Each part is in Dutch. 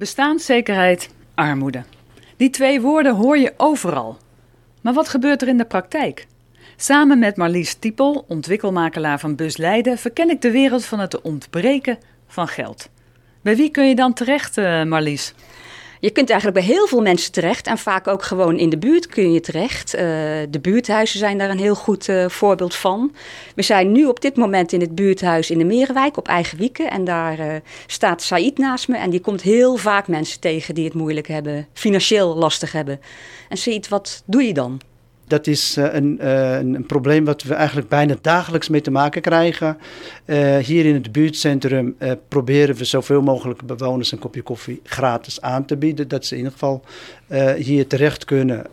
Bestaanszekerheid, armoede. Die twee woorden hoor je overal. Maar wat gebeurt er in de praktijk? Samen met Marlies Tiepel, ontwikkelmakelaar van Bus Leiden, verken ik de wereld van het ontbreken van geld. Bij wie kun je dan terecht, uh, Marlies? Je kunt eigenlijk bij heel veel mensen terecht en vaak ook gewoon in de buurt kun je terecht. Uh, de buurthuizen zijn daar een heel goed uh, voorbeeld van. We zijn nu op dit moment in het buurthuis in de Merenwijk op Eigen Wieken en daar uh, staat Said naast me en die komt heel vaak mensen tegen die het moeilijk hebben, financieel lastig hebben. En Said, wat doe je dan? Dat is uh, een, uh, een, probleem wat we eigenlijk bijna dagelijks mee te maken krijgen. Uh, hier in het buurtcentrum proberen we zoveel mogelijk bewoners een kopje koffie gratis aan te bieden. Dat ze in ieder geval hier terecht kunnen,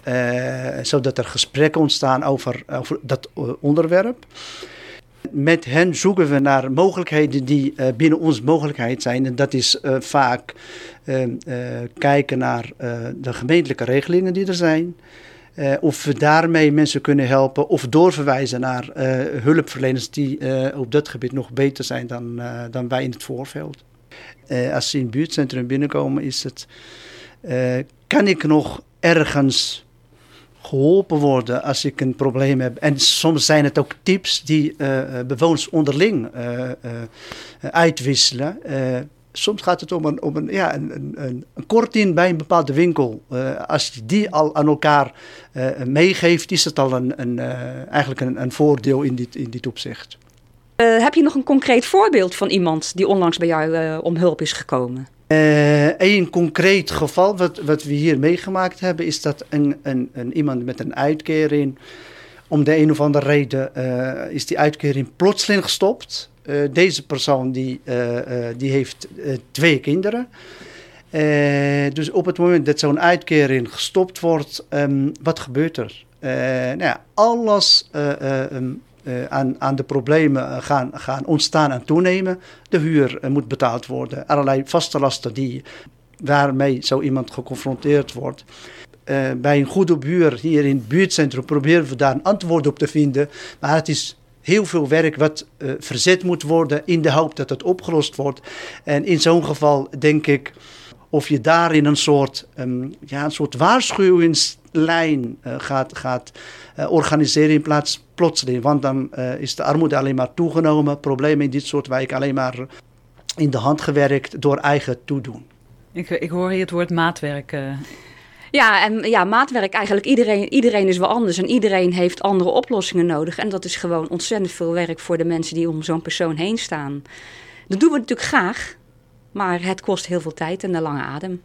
zodat er gesprekken ontstaan over, over dat onderwerp. Met hen zoeken we naar mogelijkheden die binnen onze mogelijkheid zijn. En dat is vaak kijken naar de gemeentelijke regelingen die er zijn. Uh, of we daarmee mensen kunnen helpen of doorverwijzen naar uh, hulpverleners die uh, op dat gebied nog beter zijn dan, dan wij in het voorveld. als ze in het buurtcentrum binnenkomen, is het, kan ik nog ergens geholpen worden als ik een probleem heb. En soms zijn het ook tips die bewoners onderling uitwisselen soms gaat het om een, om een, ja, een, een, een korting bij een bepaalde winkel. Uh, als je die al aan elkaar uh, meegeeft, is het al een, een, uh, eigenlijk een, een voordeel in dit, in dit opzicht. heb je nog een concreet voorbeeld van iemand die onlangs bij jou om hulp is gekomen? Een concreet geval wat, wat we hier meegemaakt hebben, is dat een, een, een iemand met een uitkering, om de een of andere reden, is die uitkering plotseling gestopt. Uh, deze persoon die, uh, uh, die heeft twee kinderen. dus op het moment dat zo'n uitkering gestopt wordt, um, wat gebeurt er? nou ja, alles um, aan, aan de problemen gaan, gaan ontstaan en toenemen. De huur moet betaald worden. Allerlei vaste lasten die, waarmee zo iemand geconfronteerd wordt. bij een goede buur hier in het buurtcentrum proberen we daar een antwoord op te vinden. Maar het is heel veel werk wat uh, verzet moet worden in de hoop dat het opgelost wordt. En in zo'n geval denk ik of je daarin een soort, um, ja, een soort waarschuwingslijn uh, gaat, gaat uh, organiseren in plaats plotseling. Want dan is de armoede alleen maar toegenomen, problemen in dit soort wijken alleen maar in de hand gewerkt door eigen toedoen. Ik, ik hoor hier het woord maatwerk ja, en ja, maatwerk eigenlijk. Iedereen, iedereen is wel anders en iedereen heeft andere oplossingen nodig. En dat is gewoon ontzettend veel werk voor de mensen die om zo'n persoon heen staan. Dat doen we natuurlijk graag, maar het kost heel veel tijd en een lange adem.